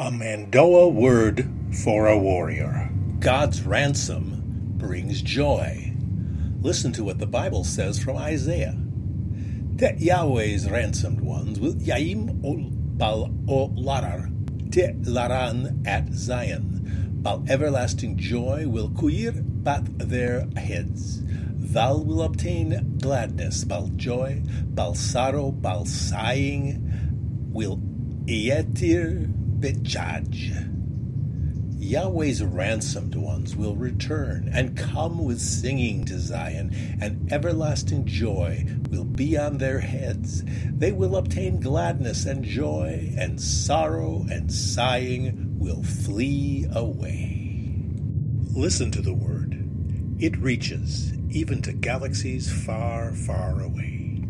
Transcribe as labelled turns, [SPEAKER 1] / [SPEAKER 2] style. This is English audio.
[SPEAKER 1] A Mando'a word for a warrior.
[SPEAKER 2] God's ransom brings joy. Listen to what the Bible says from Isaiah. Te Yahweh's ransomed ones will Yaim ol bal o larar, te laran at Zion. Bal everlasting joy will kuir bat their heads. Thou will obtain gladness, bal joy, bal sorrow, bal sighing, will ietir bejaj. Yahweh's ransomed ones will return and come with singing to Zion, and everlasting joy will be on their heads. They will obtain gladness and joy, and sorrow and sighing will flee away.
[SPEAKER 1] Listen to the word. It reaches even to galaxies far, far away.